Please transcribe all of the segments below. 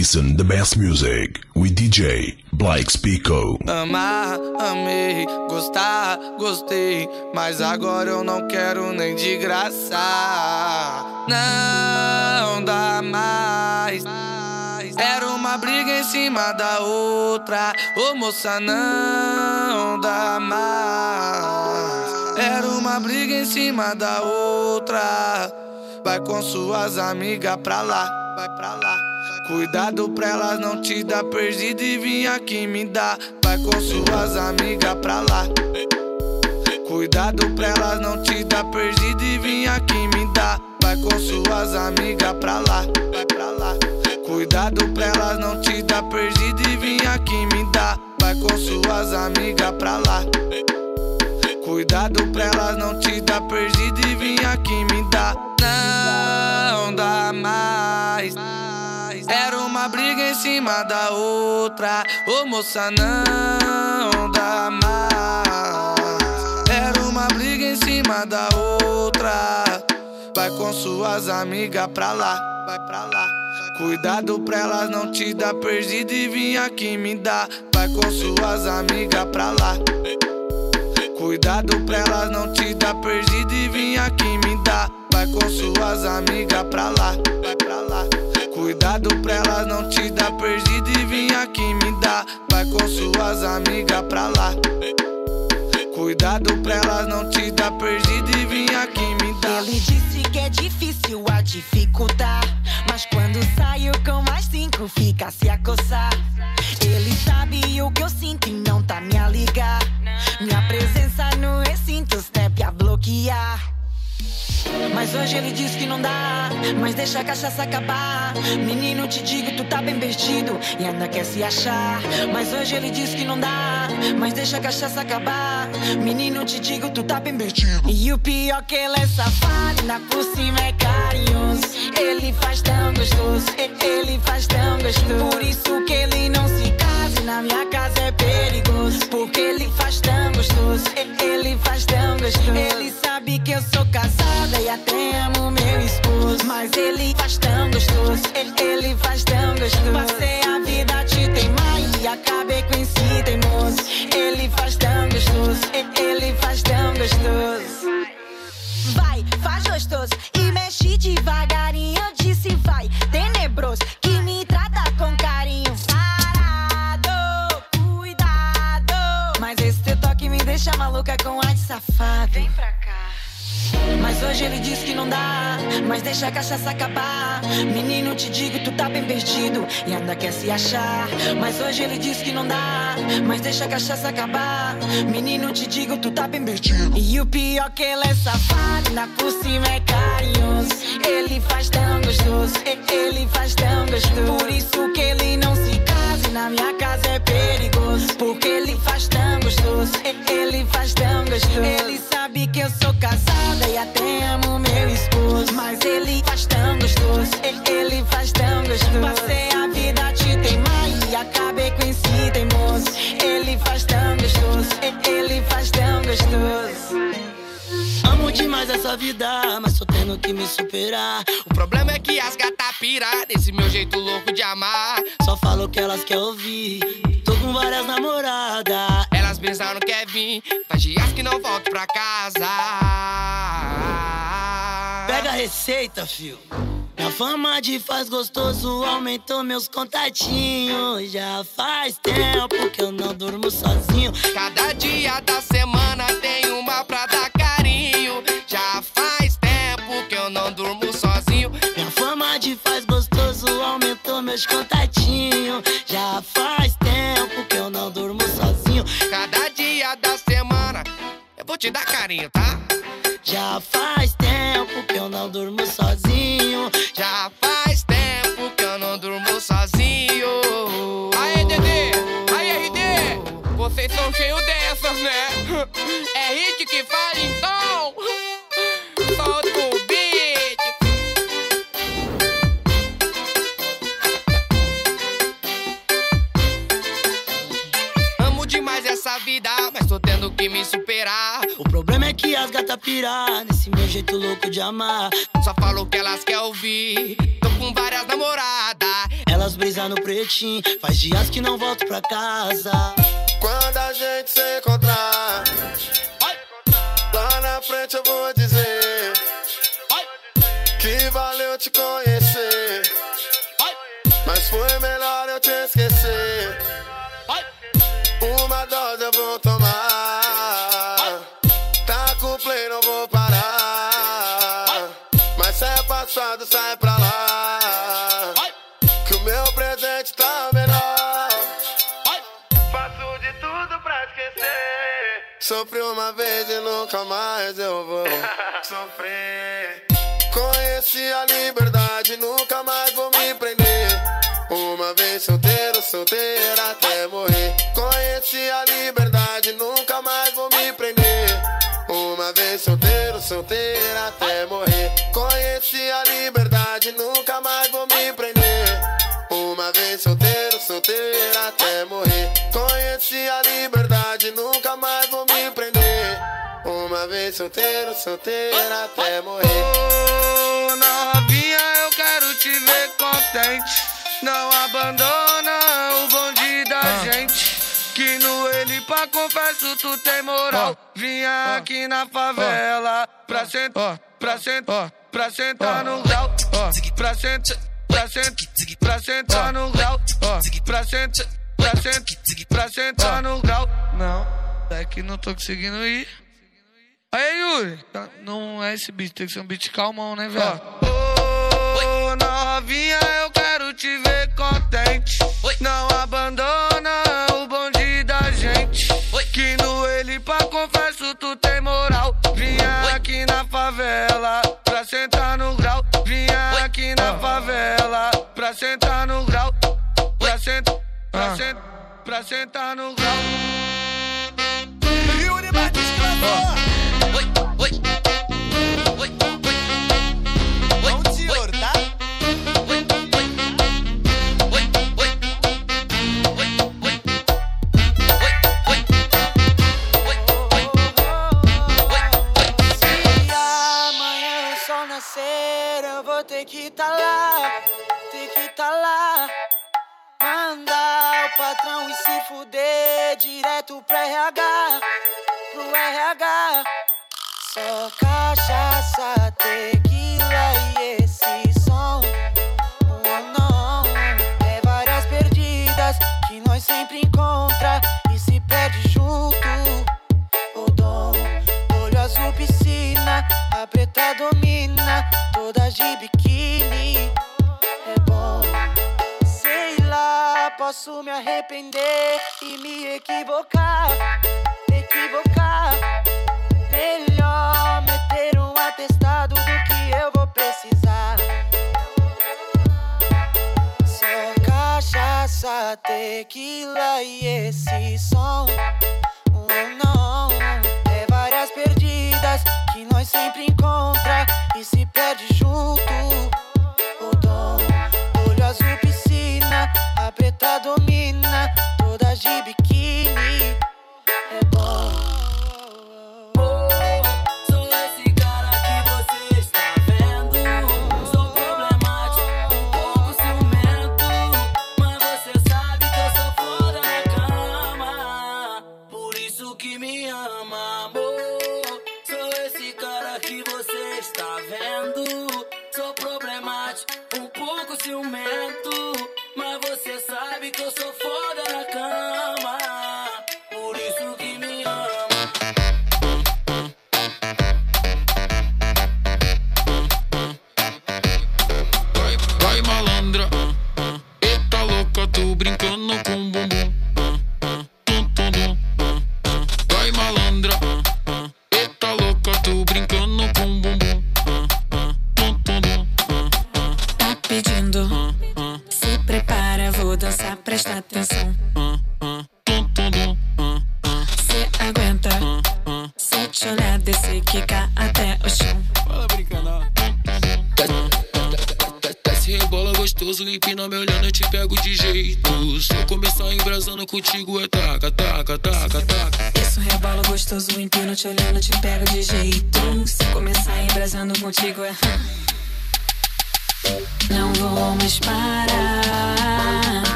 Listen the best music with DJ Blake Spico. Amar, amei, gostar, gostei, mas agora eu não quero nem de graça. Não dá mais. Era uma briga em cima da outra. Ô moça, não dá mais. Era uma briga em cima da outra. Vai com suas amigas pra lá, vai pra lá. Cuidado pra elas não te dar perdido e vir aqui me dar. Vai com suas amigas pra lá. Cuidado pra elas não te dar perdido e vir aqui me dar. Vai com suas amigas pra lá, vai pra lá. Cuidado pra elas não te dar perdido e vir aqui me dar. Vai com suas amigas pra lá. Cuidado pra elas não te dar perdido e vir aqui me dar. Não dá mais. Era uma briga em cima da outra. Ô moça, não dá mais. Era uma briga em cima da outra. Vai com suas amigas pra lá, vai pra lá. Cuidado pra elas não te dar perdido e vir aqui me dar. Vai com suas amigas pra lá. Cuidado pra elas não te dar perdido e vir aqui me dar. Vai com suas amigas pra lá, vai pra lá. Cuidado pra elas não te dar perdido e vir aqui me dar. Vai com suas amigas pra lá. Cuidado pra elas não te dar perdido e vir aqui me dar. Ele disse que é difícil a dificultar. Mas quando saio com mais cinco, fica se a coçar. Ele sabe o que eu sinto e não tá me a ligar. Minha presença no recinto, step a bloquear. Mas hoje ele diz que não dá, mas deixa a cachaça acabar. Menino, te digo, tu tá bem perdido e ainda quer se achar. Mas hoje ele diz que não dá, mas deixa a cachaça acabar. Menino, te digo, tu tá bem perdido. E o pior que ele é safado, por cima é carinhoso. Ele faz tão gostoso, ele faz tão gostoso. Por isso que ele não se casa, na minha casa é perigoso. Porque ele faz tão gostoso, ele faz tão gostoso. Ele sabe que eu sou casada e até amo meu esposo. Mas ele faz tão gostoso, ele, faz tão gostoso. Passei a vida te teimar e acabei com esse teimoso. Ele faz tão gostoso, ele faz tão gostoso. Vai, faz gostoso e mexe devagarinho. Deixa maluca com ar de safado. Vem pra cá. Mas hoje ele diz que não dá, mas deixa a cachaça acabar. Menino, te digo, tu tá bem perdido e ainda quer se achar. Mas hoje ele diz que não dá, mas deixa a cachaça acabar. Menino, te digo, tu tá bem perdido. E o pior que ele é safado, ainda por cima é carinhoso. Ele faz tão gostoso, ele faz tão gostoso. Por isso que ele não se na minha casa é perigoso. Porque ele faz tão gostoso, ele faz tão gostoso. Ele sabe que eu sou casada e até amo meu esposo. Mas ele faz tão gostoso, ele faz tão gostoso. Passei a vida te teimar e acabei com esse teimoso. Ele faz tão gostoso, ele faz tão gostoso. Amo demais essa vida, mas tô que me superar. O problema é que as gata pira nesse meu jeito louco de amar. Só falo que elas querem ouvir. Tô com várias namoradas. Elas pensaram que é vir, faz dias que não volto pra casa. Pega a receita, fio. Minha fama de faz gostoso aumentou meus contatinhos. Já faz tempo que eu não durmo sozinho. Cada dia da semana tem uma pra dar meus contatinhos. Já faz tempo que eu não durmo sozinho. Cada dia da semana eu vou te dar carinho, tá? Já faz tempo que eu não durmo sozinho. Já que as gatas pirar nesse meu jeito louco de amar. Só falo o que elas querem ouvir. Tô com várias namoradas. Elas elas brisa no pretinho. Faz dias que não volto pra casa. Quando a gente se encontrar, lá na frente eu vou dizer que valeu te conhecer. Sofri uma vez e nunca mais eu vou sofrer. Conheci a liberdade, nunca mais vou me prender. Uma vez solteiro, solteira até morrer. Conheci a liberdade, nunca mais vou me prender. Uma vez solteiro, solteira até morrer. Vez solteiro, solteira até morrer. Ô, novinha, eu quero te ver contente. Não abandona o bonde da gente. Que no ele pra confesso tu tem moral. Vinha aqui na favela pra sentar, pra sentar, pra sentar no grau. Pra sentar, pra sentar, pra sentar no grau. Pra sentar, pra sentar, pra sentar no grau. Não, é que não tô conseguindo ir. Aí, Yuri, tá- não é esse beat, tem que ser um beat calmão, né, velho? Ô, novinha, eu quero te ver contente. Não abandona o bonde da gente. Que no ele pra confesso tu tem moral. Vinha aqui na favela pra sentar no grau. Vinha aqui na favela pra sentar no grau. Pra sentar, pra sentar, pra sentar no grau. Yuri Batista fuder direto pro RH, pro RH. Só cachaça, tequila e esse som. Oh, não, é várias perdidas que nós sempre encontra e se perde junto. O dom, olho azul, piscina, a preta domina, todas de. Posso me arrepender e me equivocar, equivocar. Melhor meter um atestado do que eu vou precisar. Só cachaça, tequila e esse som.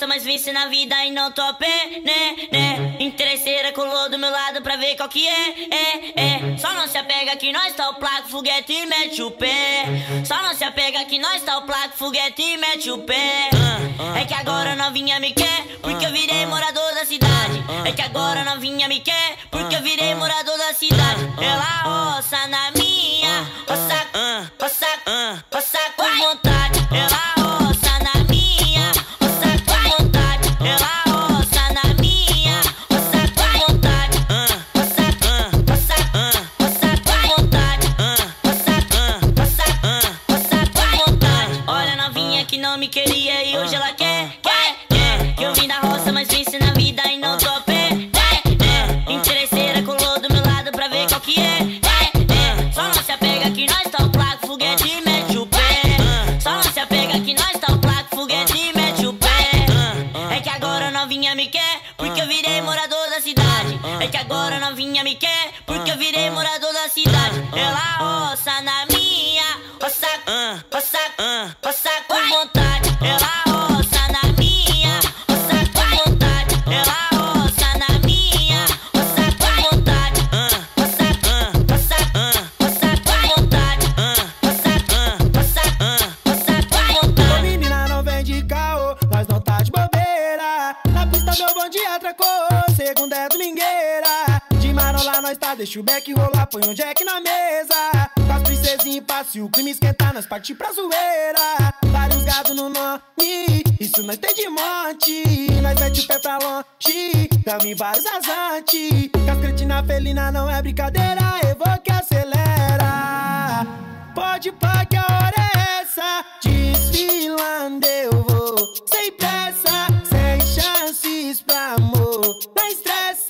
Roça, mas venci na vida e não tô a pé, né, né. Interesseira colou do meu lado pra ver qual que é, é, é. Só não se apega que nós tá o placo, foguete e mete o pé. Só não se apega que nós tá o placo, foguete e mete o pé. É que agora novinha me quer, porque eu virei morador da cidade. É que agora novinha me quer, porque eu virei morador da cidade. Ela roça deixa o beck rolar, põe um jack na mesa. Com as princesinhas passe o crime esquentar, nós parti pra zoeira. Vários gado no nome, isso nós tem de monte. Nós mete o pé pra longe, em vários azantes. Com as cretinas felina não é brincadeira, evoca e acelera. Pode pá que a hora é essa Desfilando eu vou Sem pressa, sem chances pra amor Não estressa Eu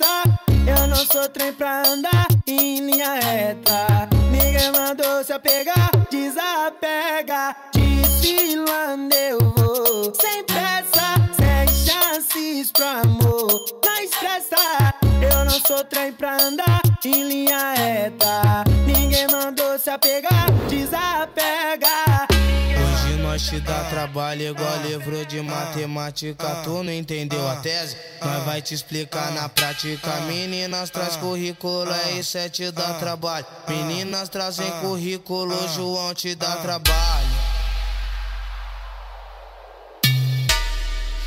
não sou trem pra andar em linha reta. Ninguém mandou se apegar Desapega. Desfilando eu vou. Sem pressa, sem chances pro amor. Não estressa Eu não sou trem pra andar em linha reta. Ninguém mandou se apegar Desapega nós te dá trabalho igual livro de matemática. Tu não entendeu a tese? Nós vai te explicar na prática. Meninas traz currículo, é isso é te dá trabalho. Meninas trazem currículo, João te dá trabalho.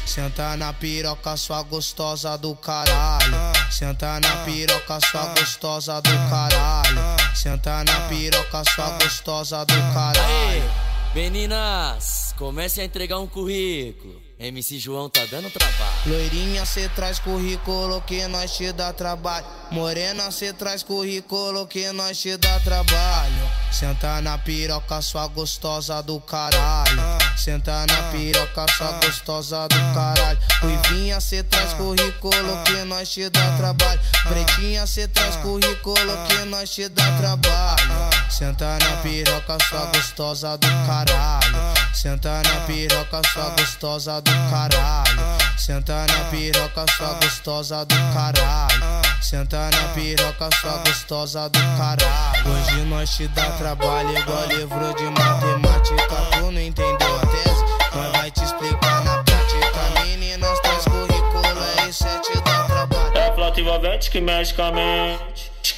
Senta na piroca, sua gostosa do caralho. Senta na piroca, sua gostosa do caralho. Senta na piroca, sua gostosa do caralho. Meninas, comece a entregar um currículo. MC João tá dando trabalho. Loirinha, cê traz currículo que nós te dá trabalho. Morena, cê traz currículo que nós te dá trabalho. Senta na piroca, sua gostosa do caralho. Senta na piroca, sua gostosa do caralho. Ruivinha, cê traz currículo que nós te dá trabalho. Pretinha, cê traz currículo que nós te dá trabalho. Senta na piroca, sua gostosa do caralho. Senta na piroca, sua gostosa do caralho. Senta na piroca, sua gostosa do caralho. Senta na piroca, sua gostosa do caralho. Hoje nós te dá trabalho igual livro de matemática. Tu não entendeu a tese? Nós vai te explicar na prática. Meninas, traz currículo, é isso, é te dar trabalho. É flauta envolvente que mexe com a mente.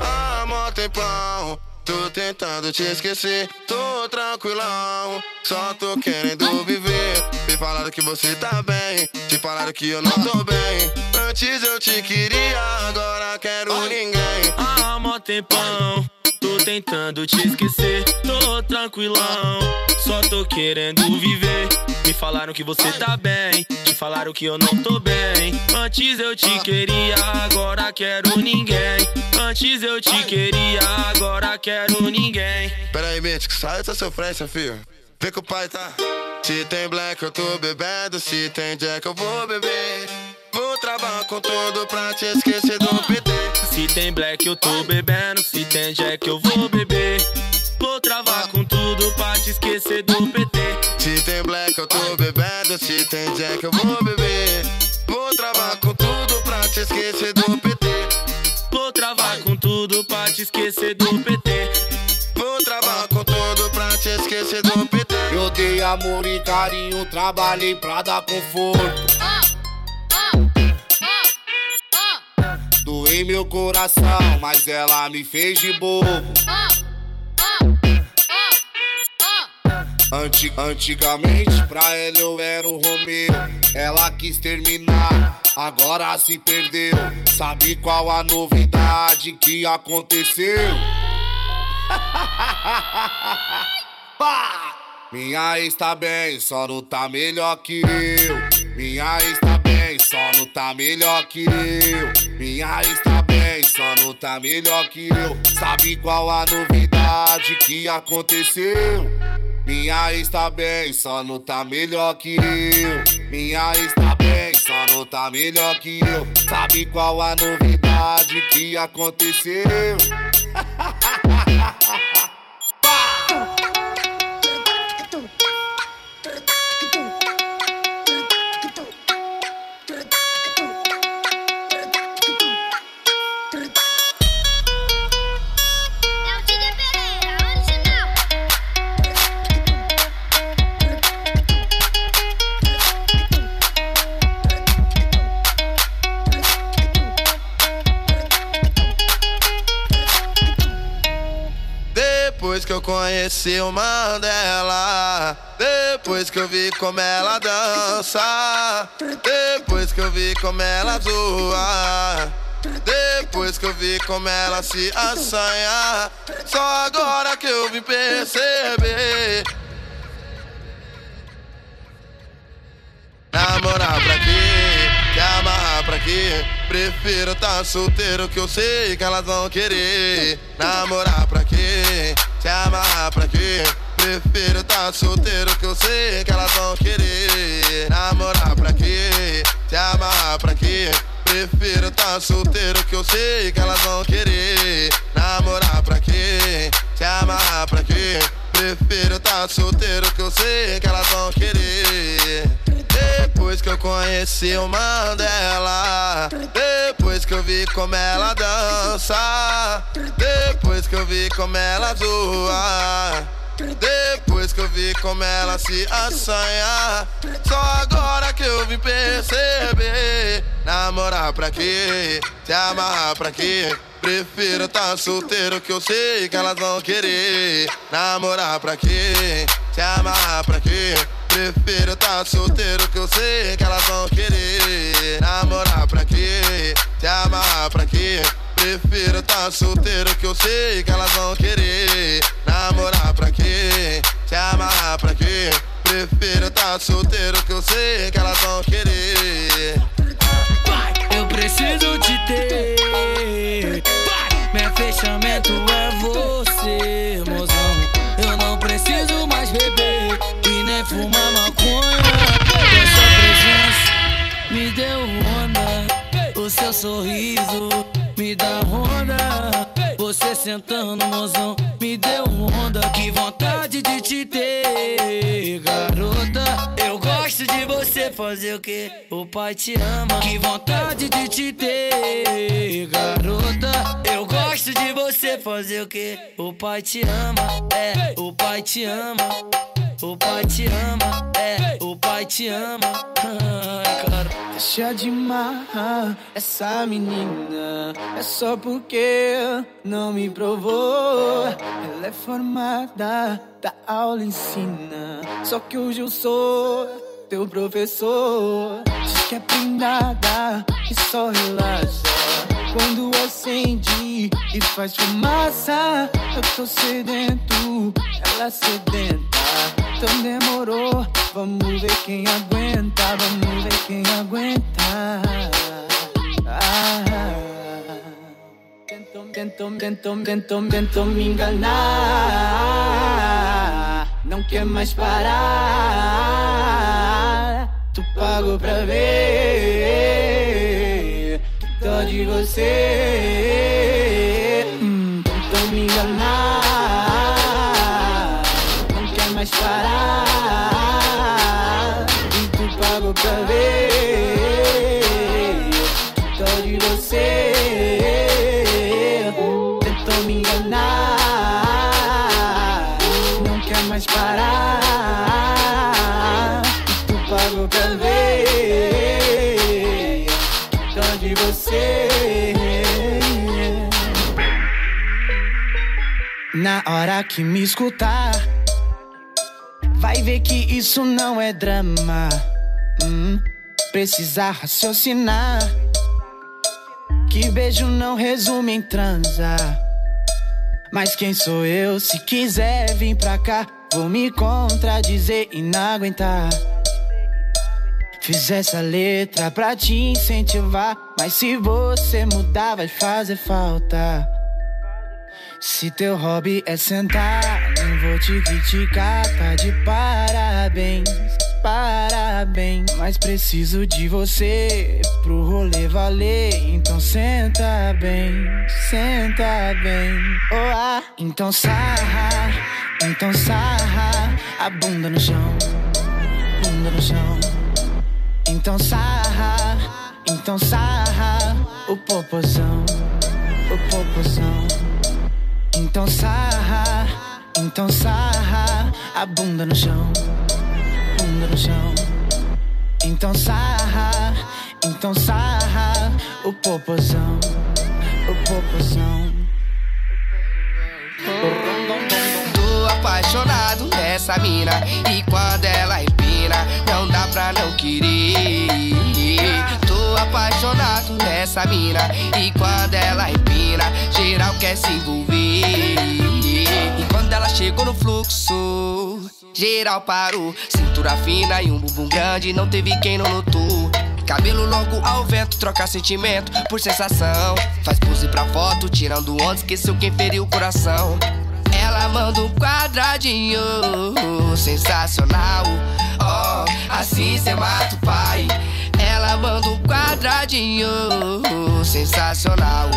Há mó tempão, tô tentando te esquecer. Tô tranquilão, só tô querendo viver. Me falaram que você tá bem, te falaram que eu não tô bem. Antes eu te queria, agora quero ninguém. Há mó tempão, Tô tentando te esquecer, tô tranquilão. Só tô querendo viver. Me falaram que você tá bem, te falaram que eu não tô bem. Antes eu te queria, agora quero ninguém. Antes eu te queria, agora quero ninguém. Pera aí, que sai dessa sofrência, filho. Vê que o pai tá. Se tem black, eu tô bebendo. Se tem jack, eu vou beber. Vou travar com tudo pra te esquecer do PT. Se tem black, eu tô bebendo. Se tem jack, eu vou beber. Vou travar com tudo pra te esquecer do PT. Se tem black, eu tô bebendo. Se tem jack, eu vou beber. Vou travar com tudo pra te esquecer do PT. Vou travar com tudo pra te esquecer do PT. Vou travar com tudo pra te esquecer do PT. Eu dei amor e carinho, trabalhei pra dar conforto. Doei meu coração, mas ela me fez de bobo. Anti- antigamente pra ela eu era o Romeu. Ela quis terminar, agora se perdeu. Sabe qual a novidade que aconteceu? Minha ex tá bem, só não tá melhor que eu. Minha ex tá bem, só não tá melhor que eu. Minha ex tá bem, só não tá melhor que eu. Sabe qual a novidade que aconteceu? Minha ex tá bem, só não tá melhor que eu. Minha ex tá bem, só não tá melhor que eu. Sabe qual a novidade que aconteceu? Conheci o Mandela, depois que eu vi como ela dança, depois que eu vi como ela zoa, depois que eu vi como ela se assanha, só agora que eu vim perceber. Namorar pra quê? Te amarrar pra quê? Prefiro tá solteiro que eu sei que elas vão querer. Namorar pra quê? Te amarrar pra quê? Prefiro tá solteiro que eu sei que elas vão querer. Namorar pra quê? Te amarrar pra quê? Prefiro tá solteiro que eu sei que elas vão querer. Namorar pra quê? Te amarrar pra quê? Prefiro tá solteiro que eu sei que elas vão querer. Depois que eu conheci o Mandela, depois que eu vi como ela dança, depois que eu vi como ela zoa, depois que eu vi como ela se assanha, só agora que eu vim perceber. Namorar pra quê? Te amarrar pra quê? Prefiro tá solteiro que eu sei que elas vão querer. Namorar pra quê? Te amarrar pra quê? Prefiro tá solteiro que eu sei que elas vão querer. Namorar pra quê? Te amarrar pra quê? Prefiro tá solteiro que eu sei que elas vão querer. Namorar pra quê? Te amarrar pra quê? Prefiro tá solteiro que eu sei que elas vão querer. Eu preciso te ter. Meu fechamento é você, mozão. Fumar maconha. Essa presença me deu onda. O seu sorriso me dá onda. Você sentando, mozão, me deu onda. Que vontade de te ter, garota. Eu gosto de você fazer o que o pai te ama. Que vontade de te ter, garota. Eu gosto de você fazer o que o pai te ama. É, o pai te ama. O pai te ama, é, o pai te ama. Ai, cara. Deixa de marrar essa menina. É só porque não me provou. Ela é formada, da aula ensina. Só que hoje eu sou teu professor. Diz que é prendada e só relaxa. Quando acende e faz fumaça. Eu tô sedento, ela sedenta. Então demorou, vamos ver quem aguenta, vamos ver quem aguenta. Ah, tentou, tentou, tentou, tentou me enganar. Não quer mais parar. Tu pagou pra ver. Dó de você. Hum, me enganar. Ver. Dó de você. Tentou me enganar. Não quer mais parar. E tu pagou ver. Dó de você. Na hora que me escutar, vai ver que isso não é drama. Hum, precisa raciocinar. Que beijo não resume em transar. Mas quem sou eu? Se quiser vir pra cá, vou me contradizer e não aguentar. Fiz essa letra pra te incentivar. Mas se você mudar, vai fazer falta. Se teu hobby é sentar, não vou te criticar, tá de parabéns, parabéns. Mas preciso de você pro rolê valer, então senta bem, senta bem. Oh, ah, então sarra, então sarra, a bunda no chão, bunda no chão. Então sarra, então sarra, o popozão, o popozão. Então sarra, então sarra, a bunda no chão, chão. Então sarra, então sarra, o popozão, o popozão. Tô apaixonado nessa mina E quando ela empina Não dá pra não querer apaixonado nessa mina E quando ela empina Geral quer se envolver E quando ela chegou no fluxo Geral parou Cintura fina e um bumbum grande Não teve quem não notou Cabelo longo ao vento, troca sentimento por sensação. Faz pose pra foto, tirando onda, esqueceu quem feriu o coração. Ela manda um quadradinho sensacional. Oh, assim cê mata o pai. Um quadradinho sensacional.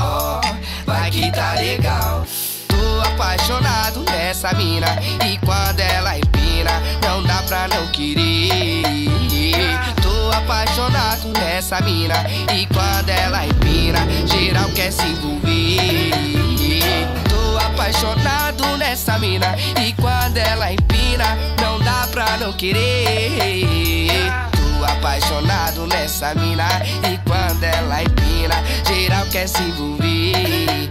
Oh, vai que tá legal. Tô apaixonado nessa mina. E quando ela empina, não dá pra não querer. Tô apaixonado nessa mina. E quando ela empina, geral quer se envolver. Tô apaixonado nessa mina. E quando ela empina, não dá pra não querer. Apaixonado nessa mina. E quando ela empina, geral quer se envolver.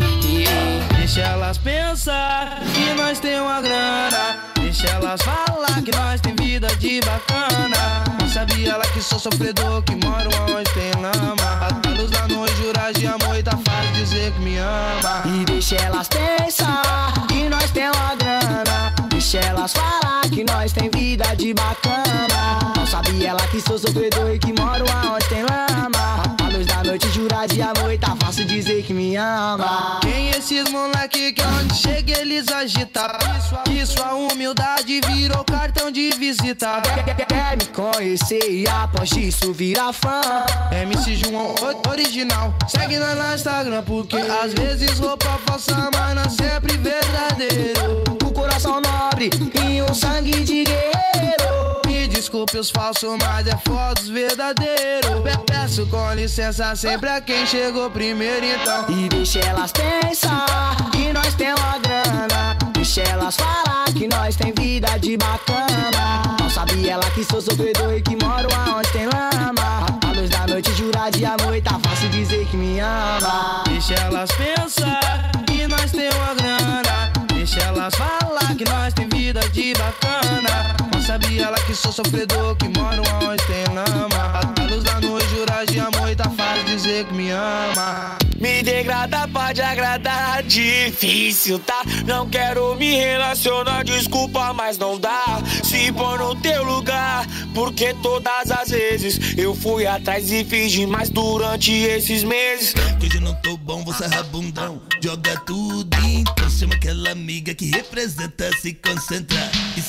Deixa elas pensar que nós tem uma grana. Deixa elas falar que nós tem vida de bacana. Não sabia ela que sou sofredor, que moro onde tem lama. A luz da noite, jurar de amor e tá fácil dizer que me ama. E deixa elas pensar que nós tem uma grana. Elas falar que nós tem vida de bacana. Não sabia ela que sou sofredor e que moro aonde tem lama. A luz da noite, jurar de amor e tá fácil dizer que me ama. Quem esses moleque que onde chega eles agitam? Que sua humildade virou cartão de visita. Quer me conhecer e após isso virar fã. MC João o- original. Segue nós no Instagram porque às vezes roupa falsa, mas não sempre verdadeiro. O coração nobre e um sangue de guerreiro. Desculpe os falsos, mas é foda os verdadeiros. Pe- Peço com licença sempre a quem chegou primeiro, então. E deixa elas pensar que nós tem uma grana. Deixa elas falar que nós tem vida de bacana. Não sabia ela que sou sofredor e que moro aonde tem lama. A luz da noite, jurar de amor e tá fácil dizer que me ama. Deixa elas pensar que nós tem uma grana. Deixa elas falar que nós tem vida de bacana. Não sabia ela que sou sofredor, que moro onde tem lama. A luz da noite, jurar de amor e tá fácil dizer que me ama. Me degrada, pode agradar. Difícil, tá? Não quero me relacionar, desculpa, mas não dá. Se pôr no teu lugar, porque todas as vezes eu fui atrás e fiz demais durante esses meses. Que hoje eu não tô bom, você é rabundão. Joga tudo então. Chama aquela amiga que representa, se concentra. E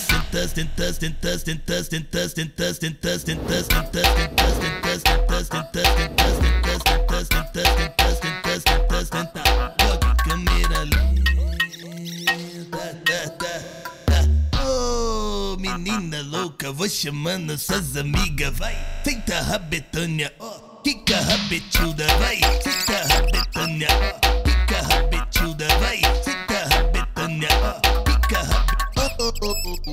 Oh, menina louca, vou chamando suas amigas, vai. Senta a rabetânia, ó. Oh. Kika rabetilda, vai. Senta a rabetânia, ó. Oh.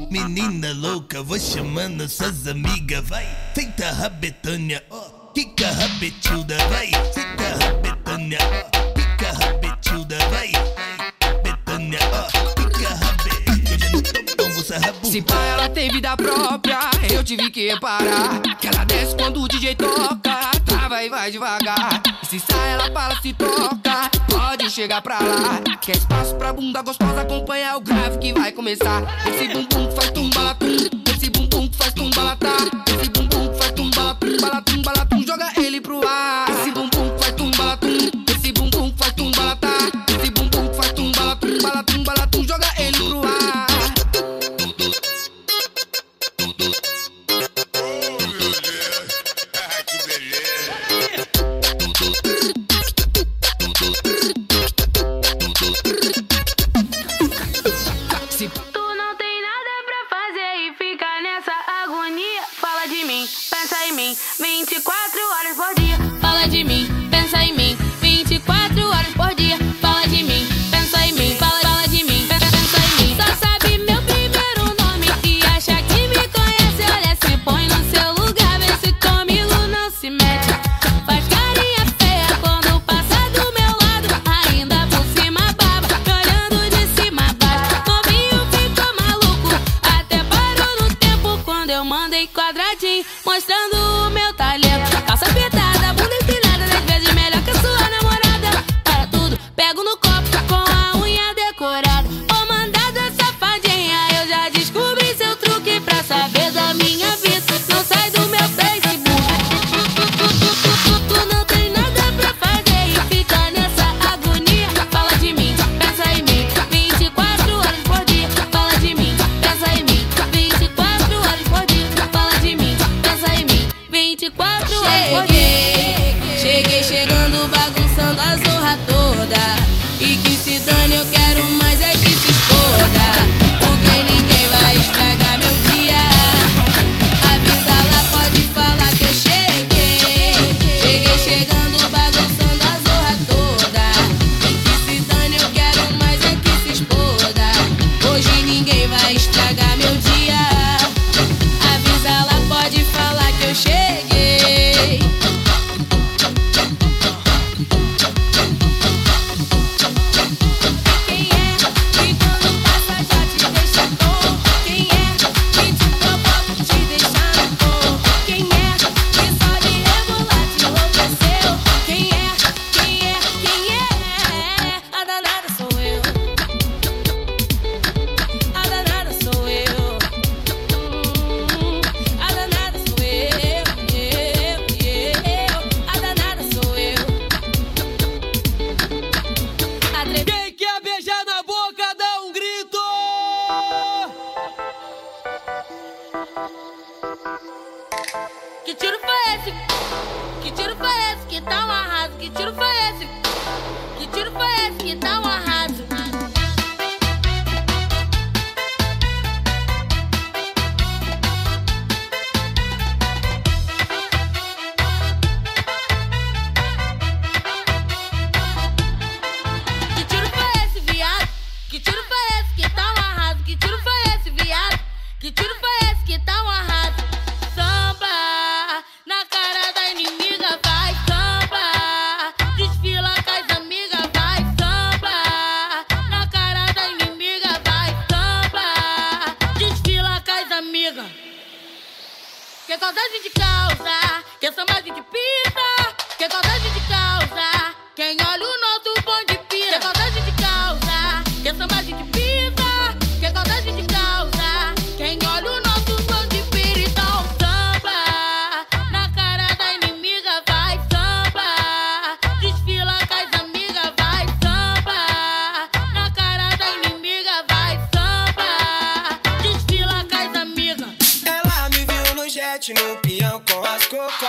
Menina louca, vou chamando suas amigas, vai. Senta rabetânia, ó. Kika rabetilda, vai. Senta rabetânia, ó. Kika rabetilda, vai. Betânia, ó. Kika rabe... Então você é rabundão. Se pá, ela tem vida própria, eu tive que reparar. Que ela desce quando o DJ toca, e vai devagar. E se sai, ela fala, se toca, pode chegar pra lá. Quer espaço pra bunda gostosa, acompanha o grave que vai começar. Esse bumbum faz tumbalatum, esse bumbum faz tumbalatá. Esse bumbum faz tumbalatum, balatum, balatum, joga ele pro ar. Esse bumbum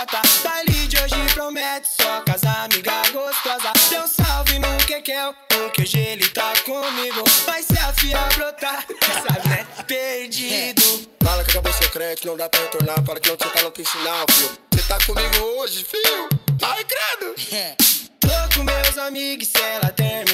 gata. Baile de hoje promete só casa, amiga gostosa. Dê um salve no Kekel, porque hoje ele tá comigo. Vai se afiar, brotar, sabe, né? Perdido. Fala que acabou seu crédito, não dá pra retornar. Para que não tentar, não tem sinal, filho Você tá comigo hoje, fio? Ai, credo. Tô com meus amigos, se ela tem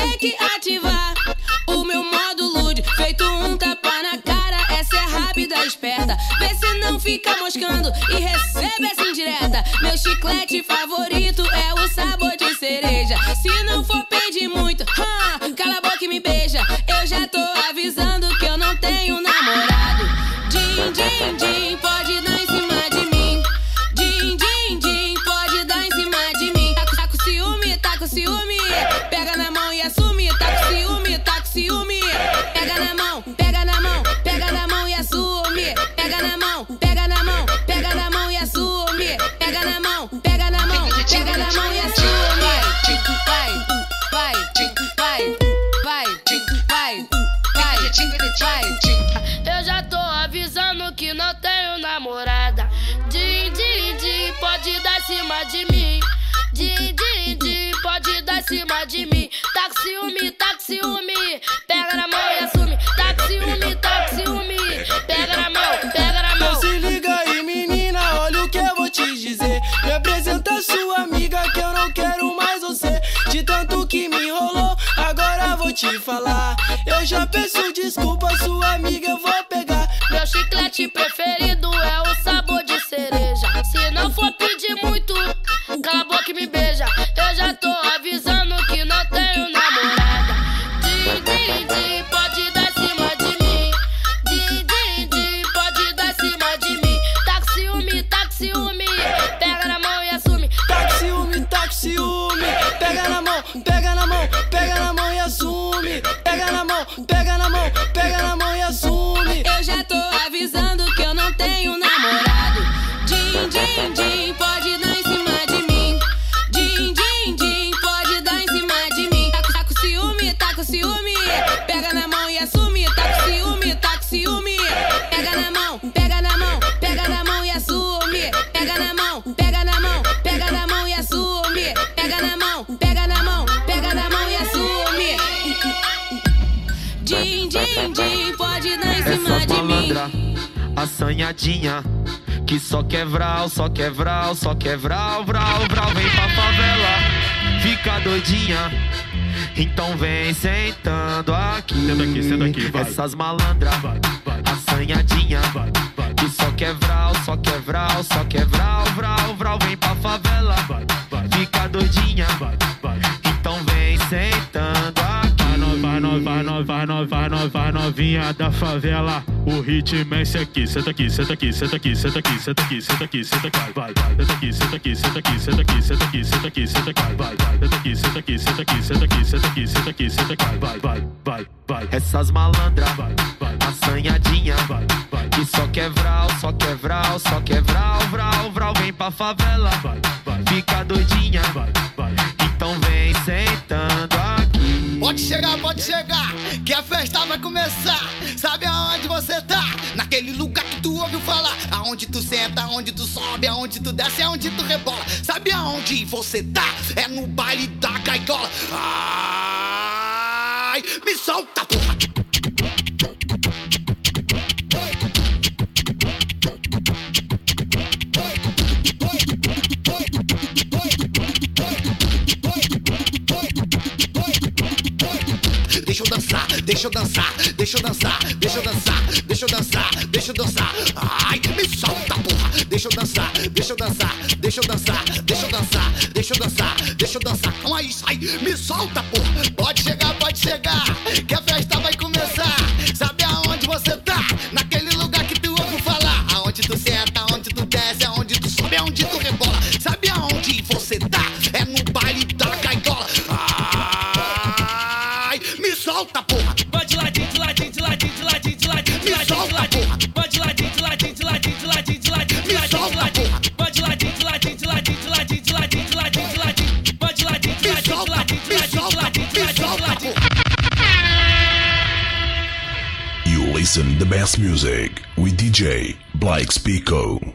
tem que ativar o meu módulo de feito um tapa na cara. Essa é rápida, e esperta. Vê se não fica moscando e recebe essa indireta. Meu chiclete favorito é o sabor. te falar. Eu já peço desculpa, sua amiga, eu vou pegar. Meu chiclete preferido é o Essa malandra, assanhadinha que só quebral, só quebral, só quebral, vral, vral, vem pra favela, fica doidinha. Então vem sentando aqui. Senta aqui, senta aqui, vai. Essas malandras, vai, assanhadinha, que só quebral, só quebral, só quebral, vral, vral, vem pra favela, fica doidinha. Então vem sentando nós vai, nós vai, novinha da favela. O ritmo é esse aqui, senta aqui, senta aqui, senta aqui, senta aqui, senta aqui, senta aqui, senta aqui, vai, vai, senta aqui, senta aqui, senta aqui, senta aqui, senta aqui, senta aqui, senta aqui, vai, vai, senta aqui, senta aqui, senta aqui, senta aqui, senta aqui, senta aqui, senta aqui, vai, vai, vai, vai. Essas malandras, vai, vai, assanhadinha, vai, vai, que só quer vral, só quer vral, só quer vral, vral, vral, vem pra favela, vai, vai, fica doidinha, vai, vai. Então vem sentando aqui. Pode chegar, pode chegar, que a festa vai começar. Sabe aonde você tá? Naquele lugar que tu ouviu falar. Aonde tu senta, aonde tu sobe, aonde tu desce, aonde tu rebola. Sabe aonde você tá? É no baile da gaiola. Ai, me solta, porra. Deixa eu dançar, deixa eu dançar, deixa eu dançar, deixa eu dançar, deixa eu dançar. Ai, me solta, porra. Deixa eu dançar, deixa eu dançar, deixa eu dançar, deixa eu dançar, deixa eu dançar, deixa eu dançar. Então aí, sai, me solta, porra. Pode chegar, pode chegar, que a festa You listen the best music with DJ Blake Spico.